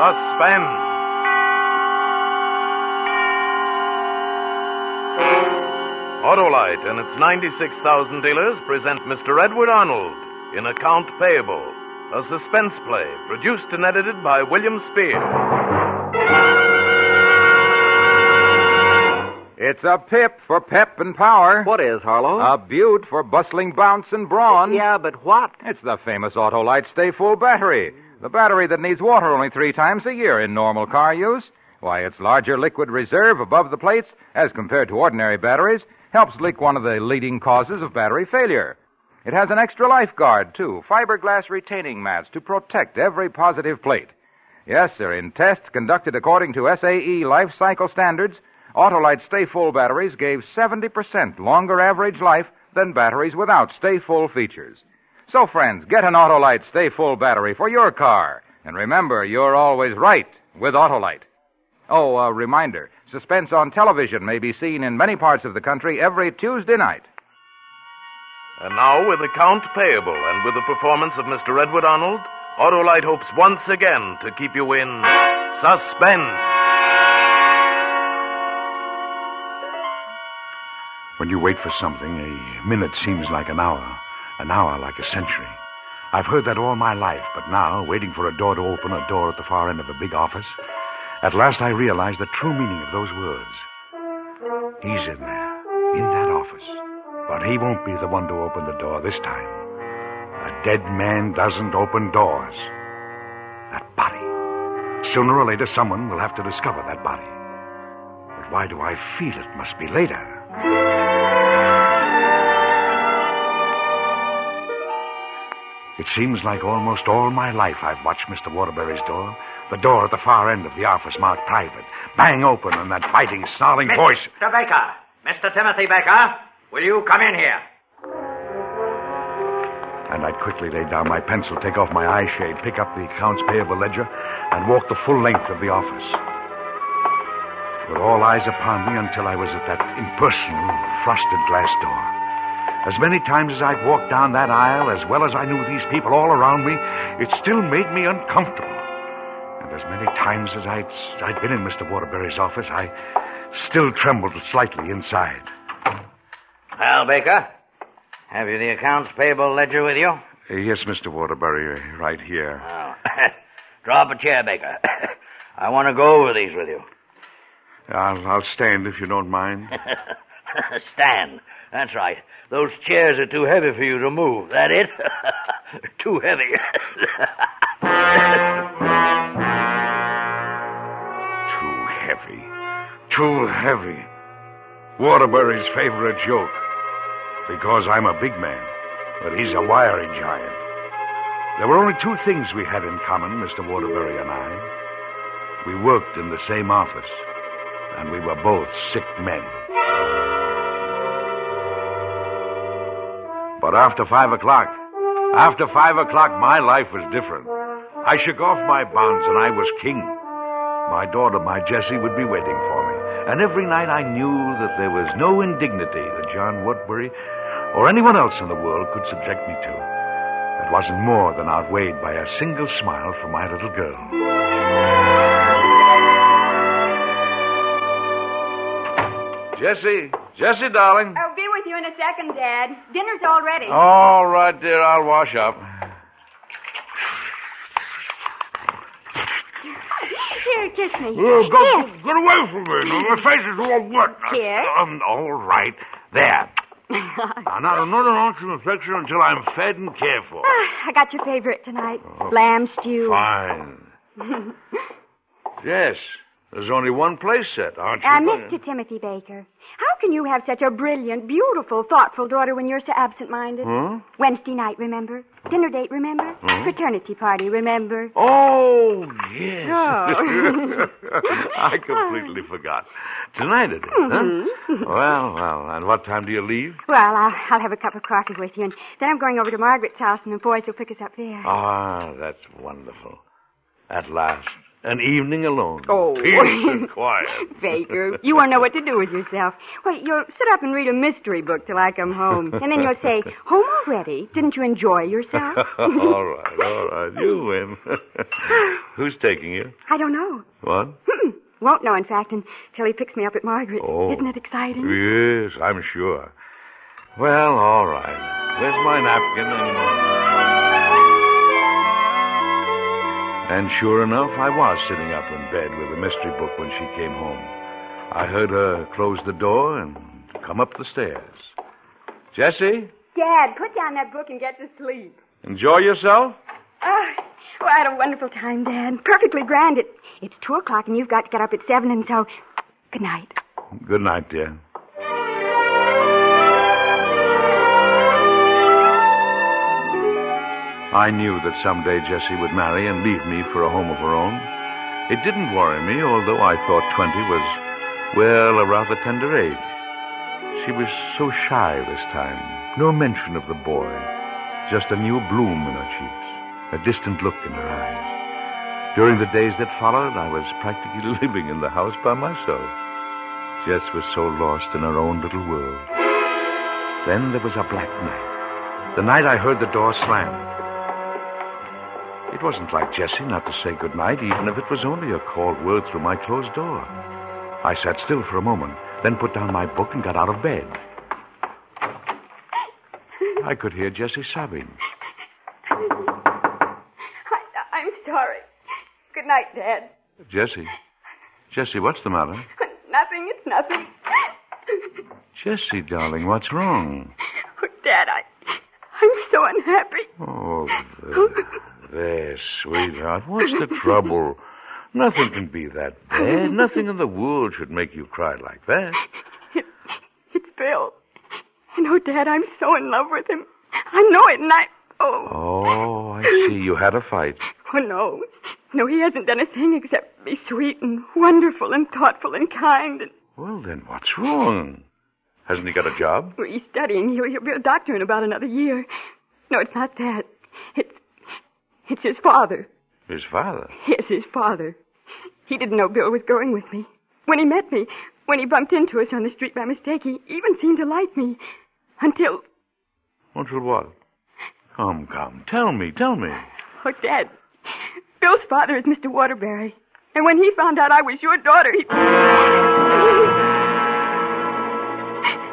Suspense. Autolite and its 96,000 dealers present Mr. Edward Arnold in Account Payable, a suspense play produced and edited by William Spear. It's a pip for pep and power. What is, Harlow? A beaut for bustling bounce and brawn. yeah, but what? It's the famous Autolite Stay Full battery. The battery that needs water only three times a year in normal car use. Why, its larger liquid reserve above the plates, as compared to ordinary batteries, helps leak one of the leading causes of battery failure. It has an extra life guard, too, fiberglass retaining mats to protect every positive plate. Yes, sir, in tests conducted according to SAE life cycle standards, Autolite Stay Full batteries gave 70% longer average life than batteries without Stay Full features. So, friends, get an Autolite Stay Full battery for your car. And remember, you're always right with Autolite. Oh, a reminder suspense on television may be seen in many parts of the country every Tuesday night. And now, with Account Payable and with the performance of Mr. Edward Arnold, Autolite hopes once again to keep you in suspense. When you wait for something, a minute seems like an hour, an hour like a century. I've heard that all my life, but now, waiting for a door to open, a door at the far end of a big office, at last I realize the true meaning of those words. He's in there, in that office, but he won't be the one to open the door this time. A dead man doesn't open doors. That body. Sooner or later, someone will have to discover that body. But why do I feel it must be later? It seems like almost all my life I've watched Mr. Waterbury's door. The door at the far end of the office marked private. Bang open and that biting, snarling voice. Mr. Baker! Mr. Timothy Baker! Will you come in here? And I'd quickly lay down my pencil, take off my eye shade, pick up the accounts payable ledger, and walk the full length of the office. With all eyes upon me until I was at that impersonal, frosted glass door. As many times as I'd walked down that aisle, as well as I knew these people all around me, it still made me uncomfortable. And as many times as I'd, I'd been in Mr. Waterbury's office, I still trembled slightly inside. Well, Baker, have you the accounts payable ledger with you? Uh, yes, Mr. Waterbury, uh, right here. Oh. Draw up a chair, Baker. I want to go over these with you. I'll, I'll stand if you don't mind. Stand. That's right. Those chairs are too heavy for you to move. That it? too heavy. Too heavy. Too heavy. Waterbury's favorite joke. Because I'm a big man, but he's a wiry giant. There were only two things we had in common, Mr. Waterbury and I. We worked in the same office, and we were both sick men. But after five o'clock, after five o'clock, my life was different. I shook off my bonds and I was king. My daughter, my Jessie, would be waiting for me. And every night I knew that there was no indignity that John Woodbury or anyone else in the world could subject me to that wasn't more than outweighed by a single smile from my little girl. Jessie, Jessie, darling. I'll be with you in a second, Dad. Dinner's all ready. All right, dear, I'll wash up. Here, kiss me. Oh, Kiss. get away from me. Now, My face is all wet. Kiss. Um, all right. There. Now, not another ounce of affection until I'm fed and cared for. I got your favorite tonight. Lamb stew. Fine. yes. There's only one place set, aren't you? Uh, Mr. Timothy Baker, how can you have such a brilliant, beautiful, thoughtful daughter when you're so absent-minded? Huh? Wednesday night, remember? Dinner date, remember? Fraternity party, remember? Oh, yes. Oh. I completely forgot. Tonight it is, huh? Mm-hmm. Well, well, and what time do you leave? Well, I'll, I'll have a cup of coffee with you, and then I'm going over to Margaret's house, and the boys will pick us up there. Ah, that's wonderful. At last. An evening alone. Oh. Peace and quiet. Baker, you won't know what to do with yourself. Well, you'll sit up and read a mystery book till I come home. And then you'll say, Home already? Didn't you enjoy yourself? all right, all right. You win. Who's taking you? I don't know. What? Won't know, in fact, until he picks me up at Margaret. Oh. Isn't it exciting? Yes, I'm sure. Well, all right. Where's my napkin and... And sure enough, I was sitting up in bed with a mystery book when she came home. I heard her close the door and come up the stairs. Jessie, Dad, put down that book and get to sleep. enjoy yourself? Ah, well, I had a wonderful time, Dad. Perfectly grand. It, it's two o'clock, and you've got to get up at seven, and so good night. Good night, dear. I knew that someday Jessie would marry and leave me for a home of her own. It didn't worry me, although I thought 20 was, well, a rather tender age. She was so shy this time. No mention of the boy. Just a new bloom in her cheeks, a distant look in her eyes. During the days that followed, I was practically living in the house by myself. Jess was so lost in her own little world. Then there was a black night. The night I heard the door slam. It wasn't like Jessie not to say good night, even if it was only a cold word through my closed door. I sat still for a moment, then put down my book and got out of bed. I could hear Jessie sobbing. I, I'm sorry. Good night, Dad. Jessie? Jessie, what's the matter? Nothing, it's nothing. Jessie, darling, what's wrong? Oh, Dad, I, I'm so unhappy. Oh, there, sweetheart. What's the trouble? Nothing can be that bad. Nothing in the world should make you cry like that. It's Bill. And oh, Dad, I'm so in love with him. I know it, and I. Oh, Oh, I see. You had a fight. oh no. No, he hasn't done a thing except be sweet and wonderful and thoughtful and kind. And Well, then what's wrong? Hasn't he got a job? well, he's studying. He'll, he'll be a doctor in about another year. No, it's not that. It's. It's his father. His father. Yes, his father. He didn't know Bill was going with me. When he met me, when he bumped into us on the street by mistake, he even seemed to like me. Until. Until what? Come, come. Tell me, tell me. Oh, Dad. Bill's father is Mr. Waterbury. And when he found out I was your daughter, he.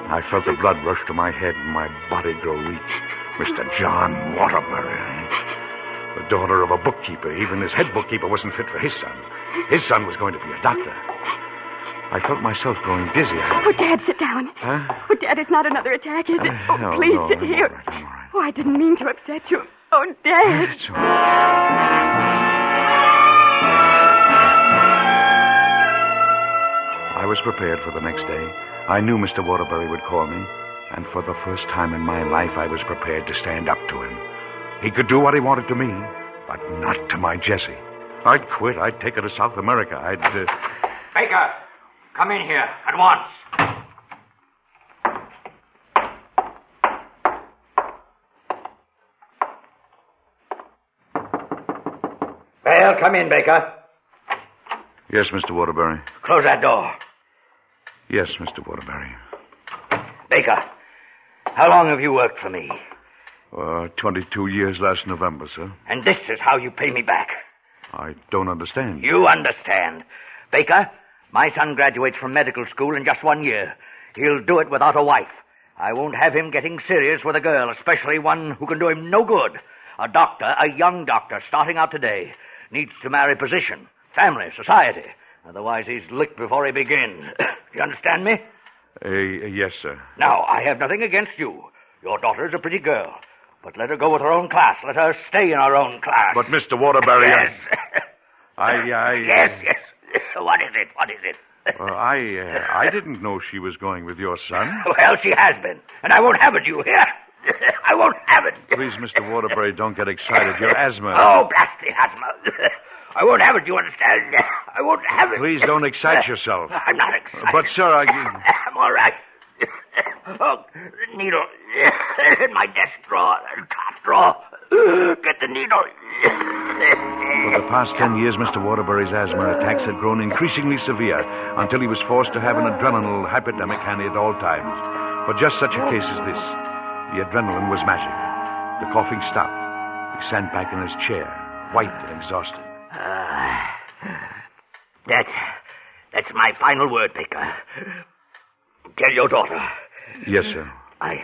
I felt the blood rush to my head and my body grow weak. Mr. John Waterbury. The daughter of a bookkeeper. Even his head bookkeeper wasn't fit for his son. His son was going to be a doctor. I felt myself growing dizzy. Oh, Dad, sit down. Huh? Oh, Dad, it's not another attack, is it? Uh, Oh, no, please no, sit I'm here. all right, I'm all right. Oh, I didn't mean to upset you. Oh, Dad. It's all right. I was prepared for the next day. I knew Mr. Waterbury would call me, and for the first time in my life, I was prepared to stand up. He could do what he wanted to me, but not to my Jessie. I'd quit. I'd take her to South America. I'd. Uh... Baker, come in here at once. Well, come in, Baker. Yes, Mr. Waterbury. Close that door. Yes, Mr. Waterbury. Baker, how long have you worked for me? Uh, 22 years last November, sir. And this is how you pay me back. I don't understand. You understand. Baker, my son graduates from medical school in just one year. He'll do it without a wife. I won't have him getting serious with a girl, especially one who can do him no good. A doctor, a young doctor, starting out today, needs to marry position, family, society. Otherwise, he's licked before he begins. you understand me? Uh, yes, sir. Now, I have nothing against you. Your daughter is a pretty girl. But let her go with her own class. Let her stay in her own class. But, Mr. Waterbury, I- Yes. I, I, yes, yes. What is it? What is it? Uh, I, uh, I didn't know she was going with your son. Well, she has been. And I won't have it, you hear? I won't have it. Please, Mr. Waterbury, don't get excited. Your asthma. Oh, blast the asthma. I won't have it, you understand? I won't have it. Please don't excite yourself. I'm not excited. But, sir, I. I'm all right. Oh, the needle in my desk drawer, top drawer. Get the needle. For the past ten years, Mr. Waterbury's asthma attacks had grown increasingly severe until he was forced to have an adrenaline hypodermic handy at all times. For just such a case as this, the adrenaline was magic. The coughing stopped. He sank back in his chair, white and exhausted. Ah, that's, that's my final word, Baker. Tell your daughter. Yes, sir. I,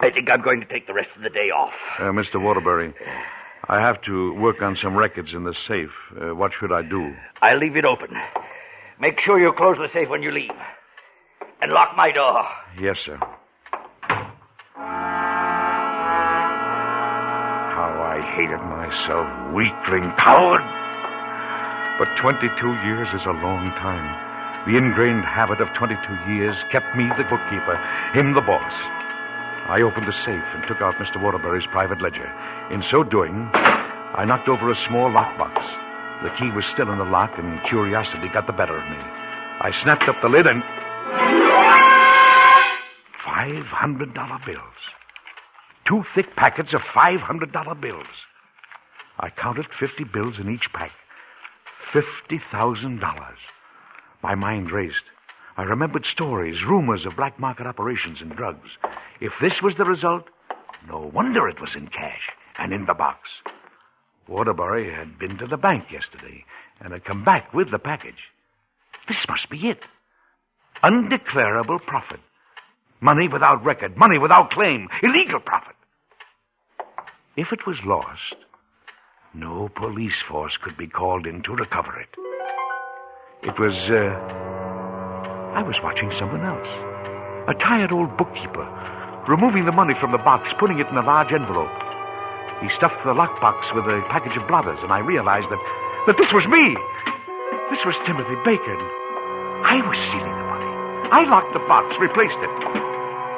I think I'm going to take the rest of the day off. Uh, Mr. Waterbury, I have to work on some records in the safe. Uh, what should I do? I'll leave it open. Make sure you close the safe when you leave. And lock my door. Yes, sir. How I hated myself, weakling, coward. But 22 years is a long time. The ingrained habit of 22 years kept me the bookkeeper, him the boss. I opened the safe and took out Mr. Waterbury's private ledger. In so doing, I knocked over a small lockbox. The key was still in the lock, and curiosity got the better of me. I snapped up the lid and. $500 bills. Two thick packets of $500 bills. I counted 50 bills in each pack. $50,000. My mind raced. I remembered stories, rumors of black market operations and drugs. If this was the result, no wonder it was in cash and in the box. Waterbury had been to the bank yesterday and had come back with the package. This must be it. Undeclarable profit. Money without record, money without claim, illegal profit. If it was lost, no police force could be called in to recover it. It was, uh, I was watching someone else. A tired old bookkeeper, removing the money from the box, putting it in a large envelope. He stuffed the lockbox with a package of blotters, and I realized that, that this was me. This was Timothy Bacon. I was stealing the money. I locked the box, replaced it.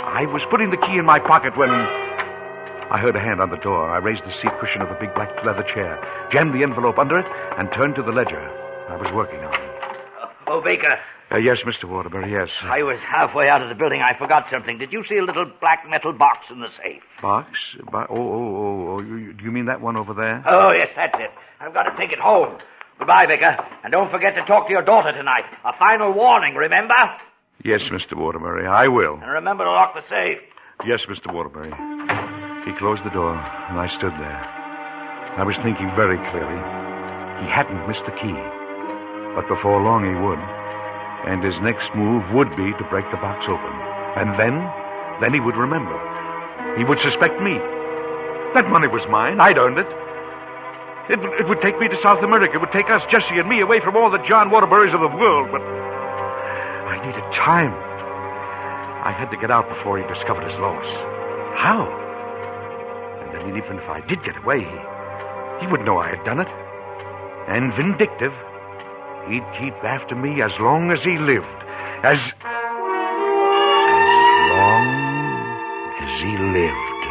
I was putting the key in my pocket when I heard a hand on the door. I raised the seat cushion of the big black leather chair, jammed the envelope under it, and turned to the ledger I was working on. Oh, Baker, Uh, yes, Mr. Waterbury, yes. I was halfway out of the building. I forgot something. Did you see a little black metal box in the safe? Box? Bo- oh, oh, oh, oh. You, you mean that one over there? Oh, yes, that's it. I've got to take it home. Goodbye, Baker. And don't forget to talk to your daughter tonight. A final warning, remember? Yes, Mr. Waterbury, I will. And remember to lock the safe. Yes, Mr. Waterbury. He closed the door, and I stood there. I was thinking very clearly. He hadn't missed the key. But before long he would. And his next move would be to break the box open. And then, then he would remember. He would suspect me. That money was mine. I'd earned it. It, it would take me to South America. It would take us, Jessie and me, away from all the John Waterburys of the world. But I needed time. I had to get out before he discovered his loss. How? And then even if I did get away, he would know I had done it. And vindictive, he'd keep after me as long as he lived. As. as long as he lived.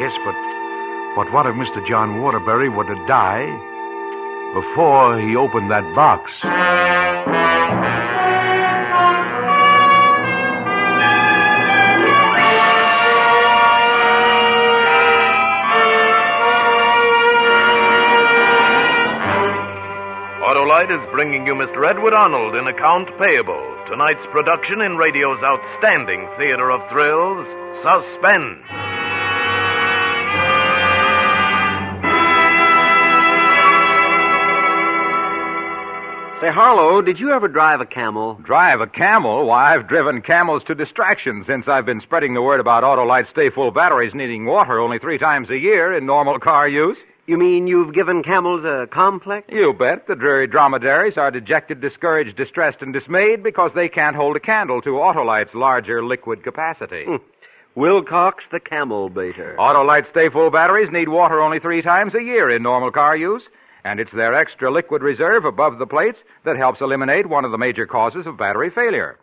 Yes, but. But what if Mr. John Waterbury were to die before he opened that box? Is bringing you Mr. Edward Arnold in Account Payable, tonight's production in radio's outstanding theater of thrills, Suspense. Say, Harlow, did you ever drive a camel? Drive a camel? Why, I've driven camels to distraction since I've been spreading the word about Autolite Stay Full batteries needing water only three times a year in normal car use. You mean you've given camels a complex? You bet the dreary dromedaries are dejected, discouraged, distressed, and dismayed because they can't hold a candle to Autolite's larger liquid capacity. Hmm. Wilcox the camel baiter. Autolite Stay Full batteries need water only three times a year in normal car use, and it's their extra liquid reserve above the plates that helps eliminate one of the major causes of battery failure.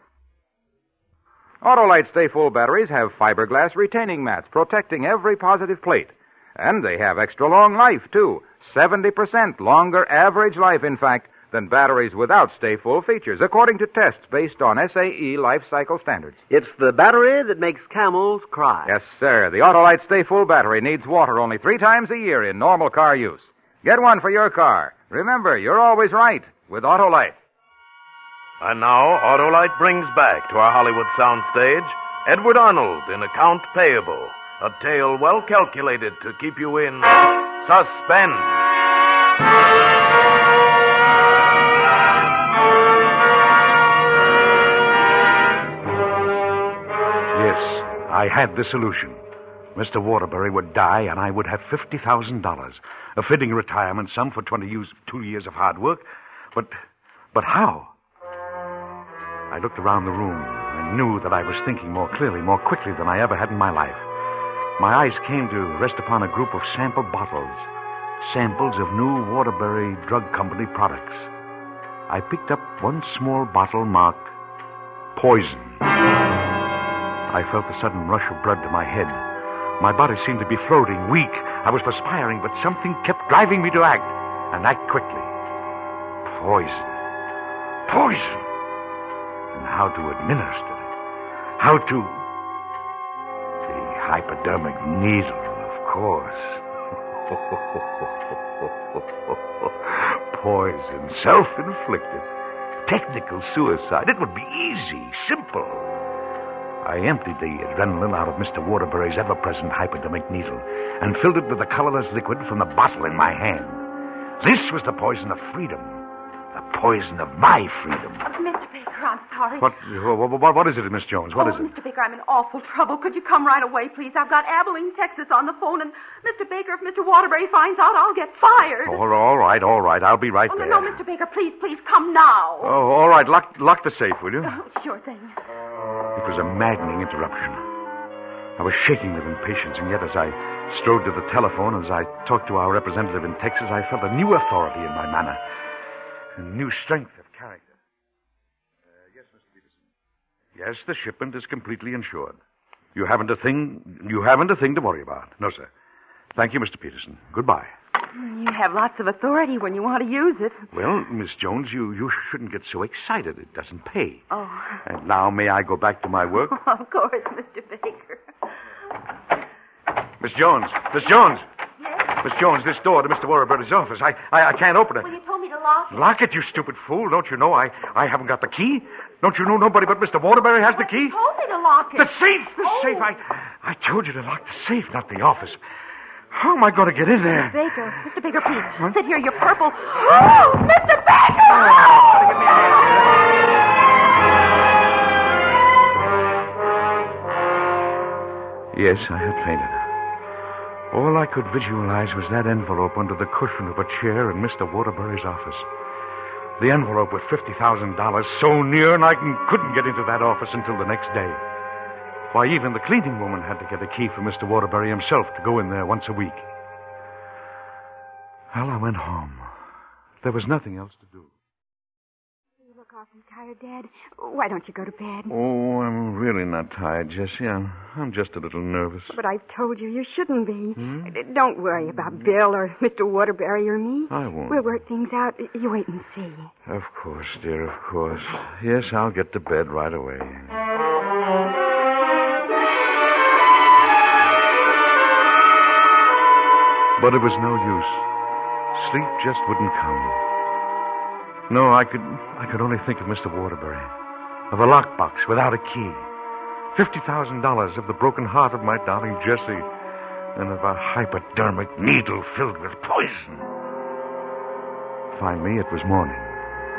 Autolite Stay Full batteries have fiberglass retaining mats protecting every positive plate. And they have extra long life, too. 70% longer average life, in fact, than batteries without stay full features, according to tests based on SAE life cycle standards. It's the battery that makes camels cry. Yes, sir. The Autolite Stay Full battery needs water only three times a year in normal car use. Get one for your car. Remember, you're always right with Autolite. And now, Autolite brings back to our Hollywood soundstage Edward Arnold in Account Payable, a tale well calculated to keep you in suspense. Yes, I had the solution. Mr. Waterbury would die, and I would have $50,000, a fitting retirement sum for 20 years, two years of hard work. But, but how? I looked around the room and knew that I was thinking more clearly, more quickly than I ever had in my life. My eyes came to rest upon a group of sample bottles, samples of new Waterbury Drug Company products. I picked up one small bottle marked poison. I felt a sudden rush of blood to my head. My body seemed to be floating, weak. I was perspiring, but something kept driving me to act, and act quickly. Poison. Poison. And how to administer it. How to. The hypodermic needle, of course. Poison, self inflicted. Technical suicide. It would be easy, simple. I emptied the adrenaline out of Mr. Waterbury's ever present hypodermic needle and filled it with the colorless liquid from the bottle in my hand. This was the poison of freedom. The poison of my freedom. Mr. Baker, I'm sorry. What, what, what, is it, Miss Jones? What oh, is it? Mr. Baker, I'm in awful trouble. Could you come right away, please? I've got Abilene, Texas on the phone, and Mr. Baker, if Mr. Waterbury finds out, I'll get fired. Oh, all right, all right. I'll be right Oh, no, no, Mr. Baker, please, please come now. Oh, all right. Lock, lock the safe, will you? Oh, sure thing. Was a maddening interruption. I was shaking with impatience, and yet as I strode to the telephone, as I talked to our representative in Texas, I felt a new authority in my manner, a new strength of character. Uh, yes, Mr. Peterson. Yes, the shipment is completely insured. You haven't a thing. You haven't a thing to worry about. No, sir. Thank you, Mr. Peterson. Goodbye. You have lots of authority when you want to use it. Well, Miss Jones, you, you shouldn't get so excited. It doesn't pay. Oh, And now may I go back to my work? of course, Mr. Baker. Miss Jones! Miss Jones! Yes? Miss Jones, this door to Mr. Waterbury's office. I, I, I can't open it. Well, you told me to lock it. Lock it, you stupid fool. Don't you know I, I haven't got the key? Don't you know nobody but Mr. Waterbury has the key? You told me to lock it. The safe! The Oh. safe! I, I told you to lock the safe, not the office. How am I going to get in there? Baker, Mr. Baker, please sit here. You're purple. Oh, Mr. Baker! Yes, I had fainted. All I could visualize was that envelope under the cushion of a chair in Mr. Waterbury's office. The envelope with $50,000 so near, and I couldn't get into that office until the next day. Why, even the cleaning woman had to get a key for Mr. Waterbury himself to go in there once a week. Well, I went home. There was nothing else to do. You look awfully tired, Dad. Why don't you go to bed? Oh, I'm really not tired, Jessie. I'm, I'm just a little nervous. But I've told you you shouldn't be. D- Don't worry about Bill or Mr. Waterbury or me. I won't. We'll work things out. You wait and see. Of course, dear, of course. Yes, I'll get to bed right away. But it was no use. Sleep just wouldn't come. No, I could I could only think of Mr. Waterbury. Of a lockbox without a key. Fifty thousand dollars of the broken heart of my darling Jessie. And of a hypodermic needle filled with poison. Finally, it was morning,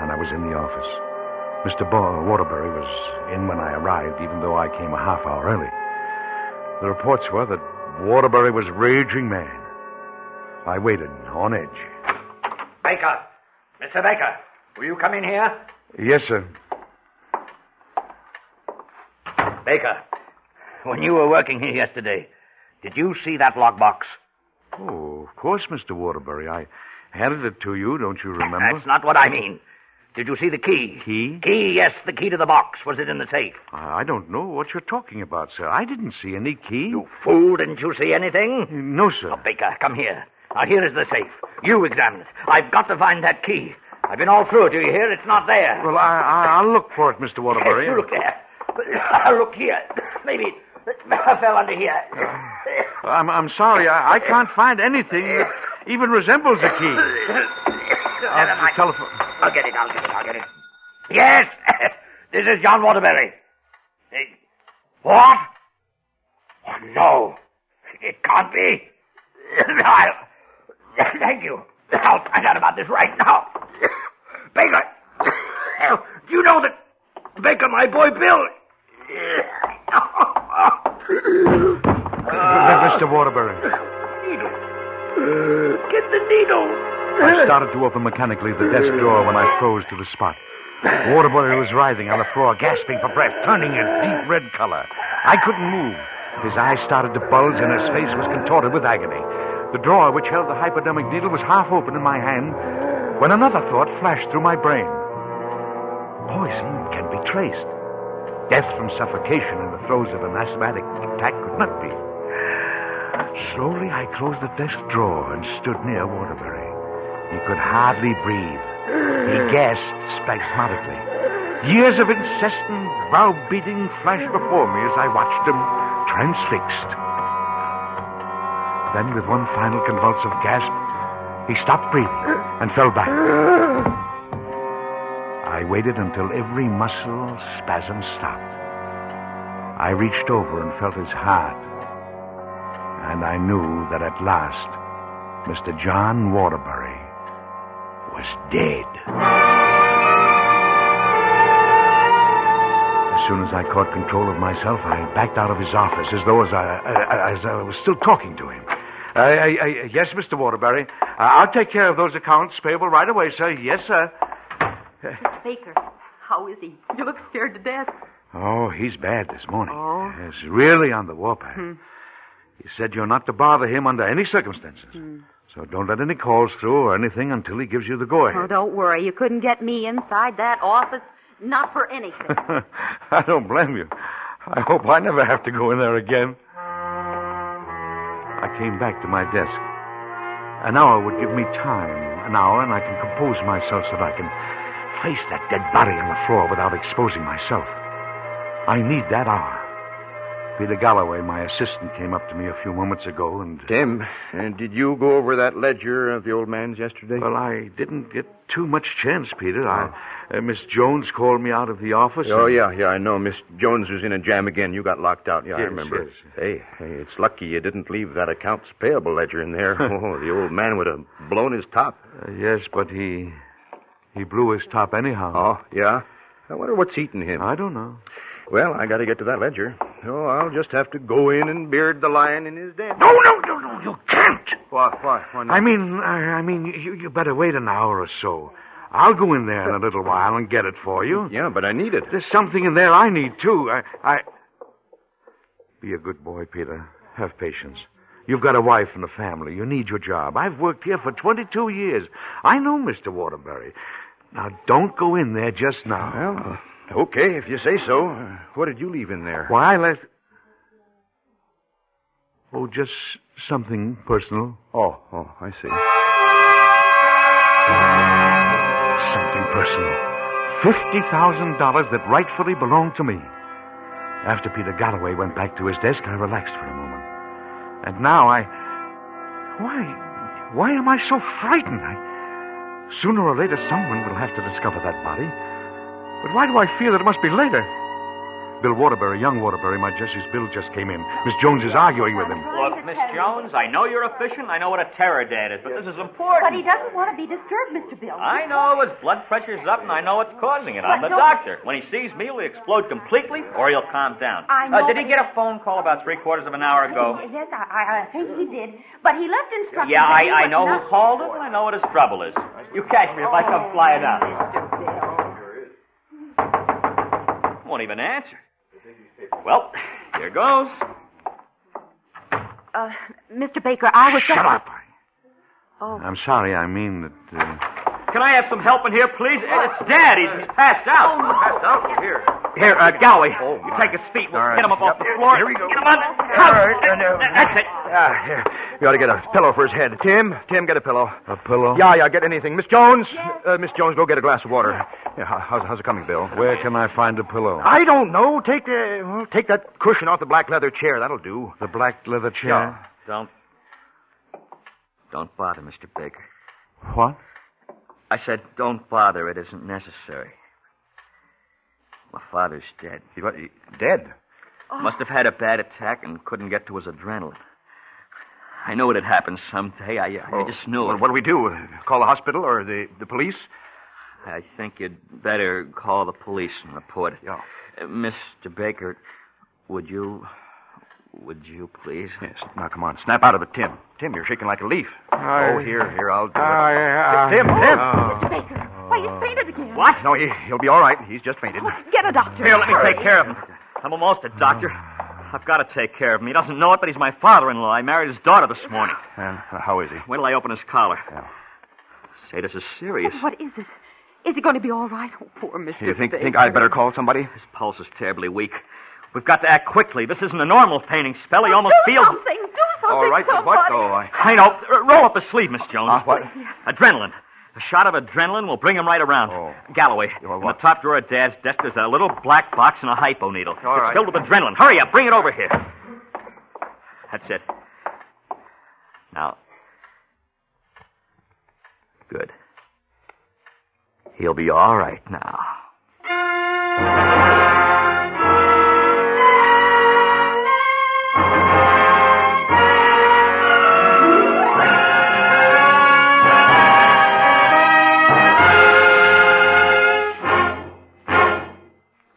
and I was in the office. Mr. Bo- Waterbury was in when I arrived, even though I came a half hour early. The reports were that Waterbury was raging mad. I waited on edge. Baker! Mr. Baker! Will you come in here? Yes, sir. Baker, when you were working here yesterday, did you see that lockbox? Oh, of course, Mr. Waterbury. I handed it to you, don't you remember? That's not what I mean. Did you see the key? Key? Key, yes, the key to the box. Was it in the safe? I don't know what you're talking about, sir. I didn't see any key. You fool, didn't you see anything? No, sir. Oh, Baker, come here. Now, here is the safe. You examine it. I've got to find that key. I've been all through it. Do you hear? It's not there. Well, I, I, I'll look for it, Mr. Waterbury. Yes, you look there. I'll look here. Maybe I fell under here. I'm, I'm sorry. I, I can't find anything that even resembles a key. Uh, the telephone. I'll get it. I'll get it. I'll get it. Yes, this is John Waterbury. What? Oh, no, it can't be. I'll, thank you. I'll find out about this right now. Baker, do you know that Baker, my boy Bill? Uh, Mr. Waterbury. Needle. Get the needle. I started to open mechanically the desk drawer when I froze to the spot. Waterbury was writhing on the floor, gasping for breath, turning a deep red color. I couldn't move. His eyes started to bulge, and his face was contorted with agony. The drawer which held the hypodermic needle was half open in my hand when another thought flashed through my brain. Poison can be traced. Death from suffocation in the throes of an asthmatic attack could not be. Slowly, I closed the desk drawer and stood near Waterbury. He could hardly breathe. He gasped spasmodically. Years of incessant browbeating flashed before me as I watched him transfixed. Then, with one final convulsive gasp, he stopped breathing and fell back. I waited until every muscle spasm stopped. I reached over and felt his heart. And I knew that at last, Mr. John Waterbury was dead. As soon as I caught control of myself, I backed out of his office as though as I, as I was still talking to him. Uh, uh, uh, yes, Mr. Waterbury. Uh, I'll take care of those accounts payable right away, sir. Yes, sir. Mr. Baker, how is he? You look scared to death. Oh, he's bad this morning. Oh. Yes, really on the warpath. He said you're not to bother him under any circumstances. So don't let any calls through or anything until he gives you the go ahead. Oh, don't worry. You couldn't get me inside that office. Not for anything. I don't blame you. I hope I never have to go in there again. Came back to my desk. An hour would give me time. An hour, and I can compose myself so that I can face that dead body on the floor without exposing myself. I need that hour. Peter Galloway, my assistant, came up to me a few moments ago and. Tim, uh, did you go over that ledger of the old man's yesterday? Well, I didn't get too much chance, Peter. I, uh, Miss Jones called me out of the office. Oh, and- yeah, yeah, I know. Miss Jones was in a jam again. You got locked out. Yeah, I remember. yes. Hey, hey, it's lucky you didn't leave that accounts payable ledger in there. oh, the old man would have blown his top. Uh, yes, but he. He blew his top anyhow. Oh, yeah? I wonder what's eating him. I don't know. Well, I got to get to that ledger. Oh, I'll just have to go in and beard the lion in his den. No, no, no, no, you can't. What, what, what? I mean, I, I mean, you, you better wait an hour or so. I'll go in there in a little while and get it for you. Yeah, but I need it. There's something in there I need too. I, I. Be a good boy, Peter. Have patience. You've got a wife and a family. You need your job. I've worked here for 22 years. I know Mr. Waterbury. Now, don't go in there just now. Well, okay, if you say so. What did you leave in there? Why, let. Oh, just something personal. Oh, oh, I see. Something personal. $50,000 that rightfully belonged to me. After Peter Galloway went back to his desk, I relaxed for a moment. And now I. Why. Why am I so frightened? I... Sooner or later, someone will have to discover that body. But why do I feel that it must be later? Bill Waterbury, young Waterbury, my Jessie's bill just came in. Miss Jones is arguing with him. Look, Miss Jones, I know you're efficient. I know what a terror dad is, but this is important. But he doesn't want to be disturbed, Mr. Bill. I know his blood pressure's up, and I know what's causing it. I'm the doctor. When he sees me, he'll explode completely, or he'll calm down. I Uh, know, did he get a phone call about three quarters of an hour ago? Yes, I, I, I think he did. But he left instructions. Yeah, I, I know who called him, and I know what his trouble is. You catch me if I come flying out. Won't even answer. Well, here goes. Uh, Mr. Baker, I was. Shut up. Oh. I'm sorry. I mean that. Uh... Can I have some help in here, please? It's Dad. He's, he's passed out. Passed out? Here. Here, uh, Galloway, you take his feet. We'll All right. get him up off the floor. Here we go. Get him on. All right, and, That's it. Ah, here. You ought to get a pillow for his head. Tim, Tim, get a pillow. A pillow? Yeah, yeah, get anything. Miss Jones, uh, Miss Jones, go get a glass of water. Yeah, how- how's, how's it coming, Bill? Where can I find a pillow? I don't know. Take the well, take that cushion off the black leather chair. That'll do. The black leather chair? Yeah. Don't. Don't bother, Mr. Baker. What? I said, don't bother. It isn't necessary. My father's dead. He, what, he, dead? Must have had a bad attack and couldn't get to his adrenaline. I know it had happened someday. I, I just knew Well, it. what do we do? Call the hospital or the, the police? I think you'd better call the police and report it. Yeah. Uh, Mr. Baker, would you. Would you please? Yes. Now, come on. Snap out of it, Tim. Tim, you're shaking like a leaf. I- Oh, here, here, I'll do it. I, I, Tim, Tim! Mr. Baker, why, he's fainted again. What? No, he, he'll be all right. He's just fainted. Get a doctor. Here, let me take care of him. I'm almost a doctor. I've got to take care of him. He doesn't know it, but he's my father-in-law. I married his daughter this morning. And uh, how is he? When till I open his collar. Yeah. Say, this is serious. What is it? Is he going to be all right? Oh, poor Mr. You think, Baker. think I'd better call somebody? His pulse is terribly weak. We've got to act quickly. This isn't a normal fainting spell. He almost do feels. something. Do something. All right, but what? somebody. Oh, I... I know. Roll up his sleeve, Miss Jones. Uh, what? Adrenaline. A shot of adrenaline will bring him right around. Oh. Galloway, in the top drawer of Dad's desk, there's a little black box and a hypo needle. All it's right. filled with adrenaline. Hurry up, bring it over here. That's it. Now. Good. He'll be all right now.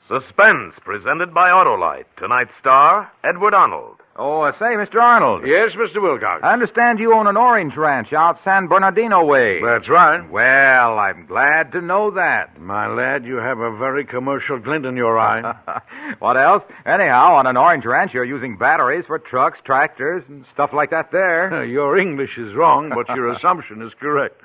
Suspense, presented by Autolite. Tonight's star, Edward Arnold. Oh, uh, say, Mr. Arnold. Yes, Mr. Wilcox. I understand you own an orange ranch out San Bernardino way. That's right. Well, I'm glad to know that. My lad, you have a very commercial glint in your eye. what else? Anyhow, on an orange ranch, you're using batteries for trucks, tractors, and stuff like that there. your English is wrong, but your assumption is correct.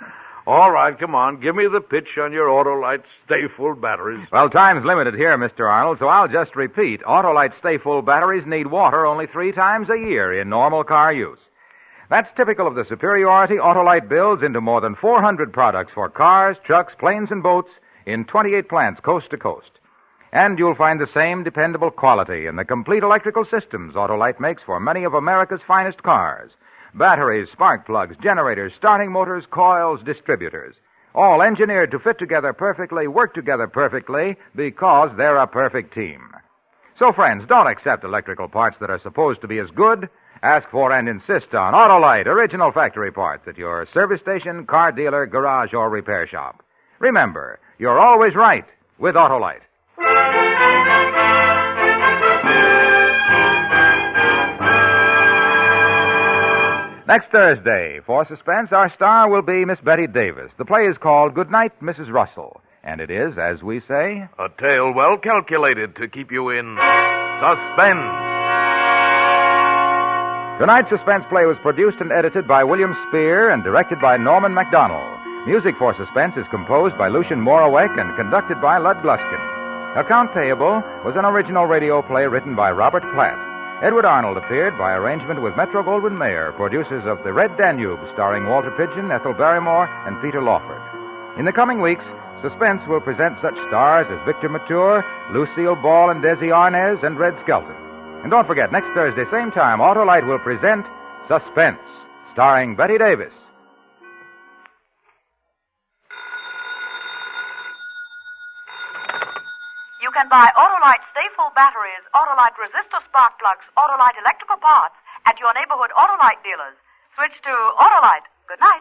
All right, come on. Give me the pitch on your Autolite Stay Full batteries. Well, time's limited here, Mr. Arnold, so I'll just repeat. Autolite Stay Full batteries need water only three times a year in normal car use. That's typical of the superiority Autolite builds into more than 400 products for cars, trucks, planes, and boats in 28 plants coast to coast. And you'll find the same dependable quality in the complete electrical systems Autolite makes for many of America's finest cars. Batteries, spark plugs, generators, starting motors, coils, distributors. All engineered to fit together perfectly, work together perfectly, because they're a perfect team. So, friends, don't accept electrical parts that are supposed to be as good. Ask for and insist on Autolite original factory parts at your service station, car dealer, garage, or repair shop. Remember, you're always right with Autolite. Next Thursday, for suspense, our star will be Miss Bette Davis. The play is called Good Night, Mrs. Russell. And it is, as we say, A tale well calculated to keep you in suspense. Tonight's suspense play was produced and edited by William Spear and directed by Norman Macdonnell. Music for Suspense is composed by Lucien Moraweck and conducted by Lud Gluskin. Account Payable was an original radio play written by Robert Platt. Edward Arnold appeared by arrangement with Metro Goldwyn Mayer, producers of The Red Danube, starring Walter Pidgeon, Ethel Barrymore, and Peter Lawford. In the coming weeks, Suspense will present such stars as Victor Mature, Lucille Ball and Desi Arnaz, and Red Skelton. And don't forget, next Thursday, same time, Autolite will present Suspense, starring Bette Davis. You can buy Autolite Stay Full batteries, Autolite resistor spark plugs, Autolite electrical parts at your neighborhood Autolite dealers. Switch to Autolite. Good night.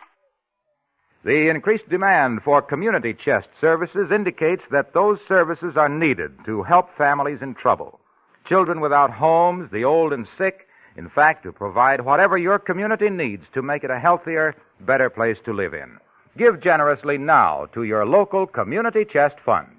The increased demand for community chest services indicates that those services are needed to help families in trouble. Children without homes, the old and sick, in fact, to provide whatever your community needs to make it a healthier, better place to live in. Give generously now to your local community chest fund.